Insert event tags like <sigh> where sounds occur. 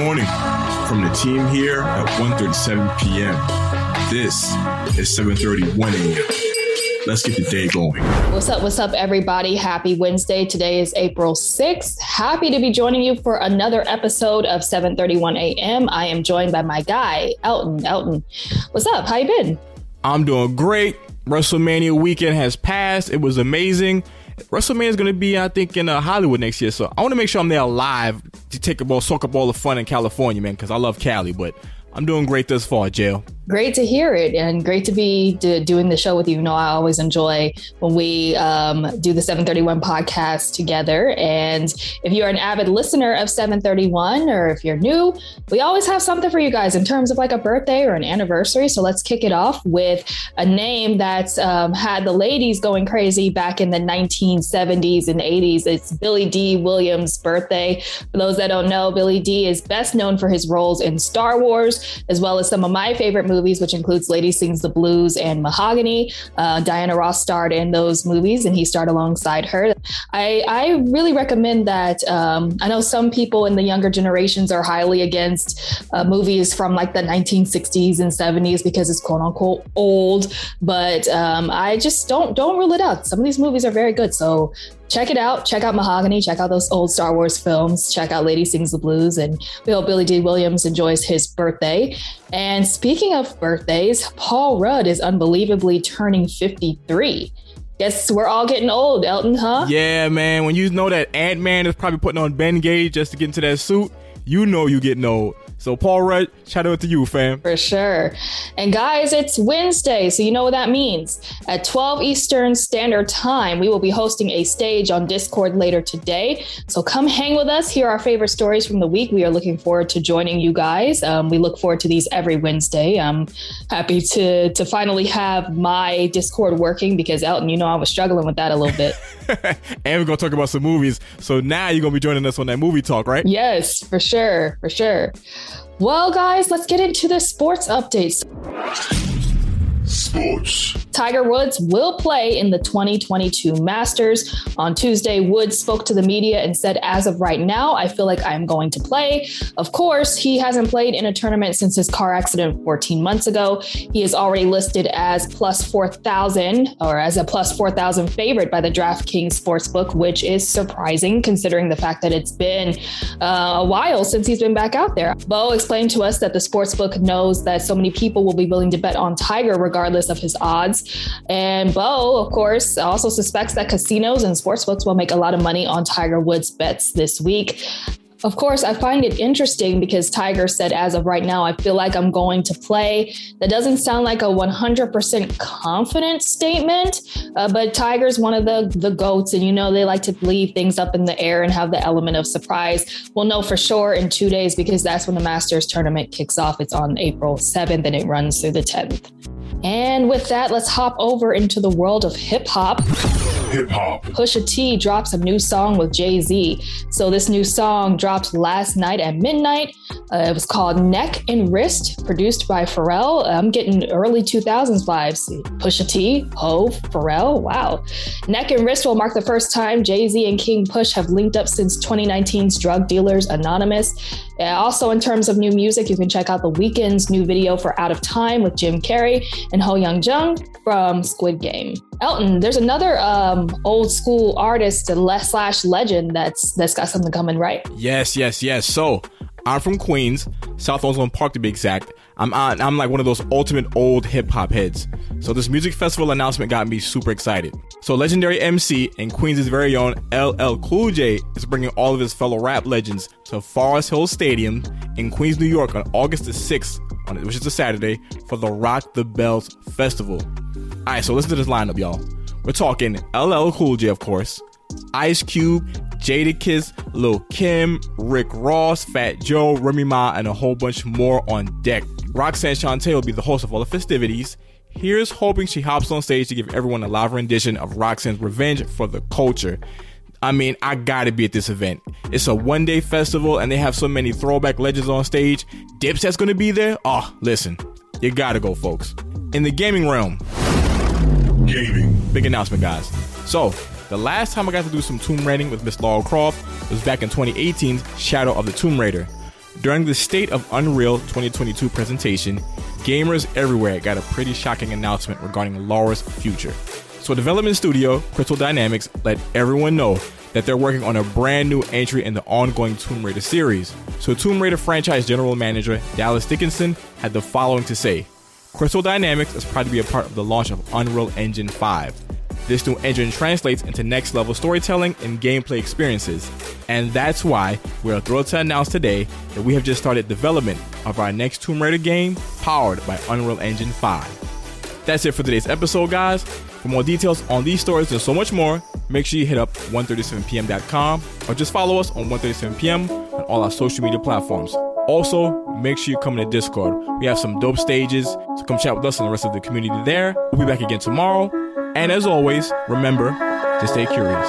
morning from the team here at 1.37 p.m. This is 7.31 a.m. Let's get the day going. What's up? What's up, everybody? Happy Wednesday. Today is April 6th. Happy to be joining you for another episode of 7:31 a.m. I am joined by my guy, Elton. Elton, what's up? How you been? I'm doing great. WrestleMania weekend has passed. It was amazing. WrestleMania is going to be, I think, in uh, Hollywood next year. So I want to make sure I'm there live to take a ball, soak up all the fun in California, man, because I love Cali. But I'm doing great thus far, Jail. Great to hear it, and great to be doing the show with you. You know, I always enjoy when we um, do the 731 podcast together. And if you're an avid listener of 731, or if you're new, we always have something for you guys in terms of like a birthday or an anniversary. So let's kick it off with a name that's um, had the ladies going crazy back in the 1970s and 80s. It's Billy Dee Williams' birthday. For those that don't know, Billy Dee is best known for his roles in Star Wars, as well as some of my favorite movies movies, which includes Lady Sings the Blues and Mahogany. Uh, Diana Ross starred in those movies, and he starred alongside her. I, I really recommend that. Um, I know some people in the younger generations are highly against uh, movies from like the 1960s and 70s because it's quote unquote old, but um, I just don't don't rule it out. Some of these movies are very good, so check it out. Check out Mahogany. Check out those old Star Wars films. Check out Lady Sings the Blues. And we hope Billy Dee Williams enjoys his birthday. And speaking of birthdays, Paul Rudd is unbelievably turning 53. Guess we're all getting old, Elton, huh? Yeah, man. When you know that Ant Man is probably putting on Ben Bengay just to get into that suit, you know you getting old. So Paul Rudd, shout out to you, fam. For sure. And guys, it's Wednesday, so you know what that means. At 12 Eastern Standard Time, we will be hosting a stage on Discord later today. So come hang with us, hear our favorite stories from the week. We are looking forward to joining you guys. Um, we look forward to these every Wednesday. I'm happy to to finally have my Discord working because Elton, you know, I was struggling with that a little bit. <laughs> and we're gonna talk about some movies. So now you're gonna be joining us on that movie talk, right? Yes, for sure, for sure. Well, guys, let's get into the sports updates. Sports. Tiger Woods will play in the 2022 Masters. On Tuesday, Woods spoke to the media and said, As of right now, I feel like I'm going to play. Of course, he hasn't played in a tournament since his car accident 14 months ago. He is already listed as plus 4,000 or as a plus 4,000 favorite by the DraftKings Sportsbook, which is surprising considering the fact that it's been uh, a while since he's been back out there. Bo explained to us that the Sportsbook knows that so many people will be willing to bet on Tiger regardless regardless of his odds. And Bo, of course, also suspects that casinos and sportsbooks will make a lot of money on Tiger Woods' bets this week. Of course, I find it interesting because Tiger said, as of right now, I feel like I'm going to play. That doesn't sound like a 100% confident statement, uh, but Tiger's one of the, the GOATs, and you know, they like to leave things up in the air and have the element of surprise. We'll know for sure in two days because that's when the Masters tournament kicks off. It's on April 7th and it runs through the 10th. And with that, let's hop over into the world of hip hop. Hip hop. Pusha T drops a new song with Jay Z. So this new song dropped last night at midnight. Uh, it was called Neck and Wrist, produced by Pharrell. I'm getting early 2000s vibes. Pusha T, Hove, Pharrell. Wow. Neck and Wrist will mark the first time Jay Z and King Push have linked up since 2019's Drug Dealers Anonymous. Yeah, also, in terms of new music, you can check out The Weeknd's new video for Out of Time with Jim Carrey and HoYeon Jung from Squid Game. Elton, there's another um, old school artist slash legend that's that's got something coming, right? Yes, yes, yes. So I'm from Queens, South Ozone Park to be exact. I'm on, I'm like one of those ultimate old hip hop heads. So this music festival announcement got me super excited. So legendary MC and Queens' very own LL Cool J is bringing all of his fellow rap legends to Forest Hills Stadium in Queens, New York on August the 6th, which is a Saturday, for the Rock the Bells Festival. All right, so listen to this lineup, y'all. We're talking LL Cool J, of course, Ice Cube, Jadakiss, Lil Kim, Rick Ross, Fat Joe, Remy Ma, and a whole bunch more on deck. Roxanne Shante will be the host of all the festivities. Here's hoping she hops on stage to give everyone a live rendition of Roxanne's Revenge for the Culture. I mean, I gotta be at this event. It's a one day festival and they have so many throwback legends on stage. Dipset's gonna be there. Oh, listen, you gotta go, folks. In the gaming realm, Gaming. big announcement, guys. So, the last time I got to do some Tomb Raiding with Miss Lara Croft was back in 2018's Shadow of the Tomb Raider. During the State of Unreal 2022 presentation, gamers everywhere got a pretty shocking announcement regarding Laura's future. So, development studio Crystal Dynamics let everyone know that they're working on a brand new entry in the ongoing Tomb Raider series. So, Tomb Raider franchise general manager Dallas Dickinson had the following to say Crystal Dynamics is proud to be a part of the launch of Unreal Engine 5. This new engine translates into next level storytelling and gameplay experiences. And that's why we are thrilled to announce today that we have just started development of our next Tomb Raider game powered by Unreal Engine 5. That's it for today's episode, guys. For more details on these stories and so much more, make sure you hit up 137pm.com or just follow us on 137pm on all our social media platforms. Also, make sure you come the Discord. We have some dope stages, so come chat with us and the rest of the community there. We'll be back again tomorrow. And as always, remember to stay curious.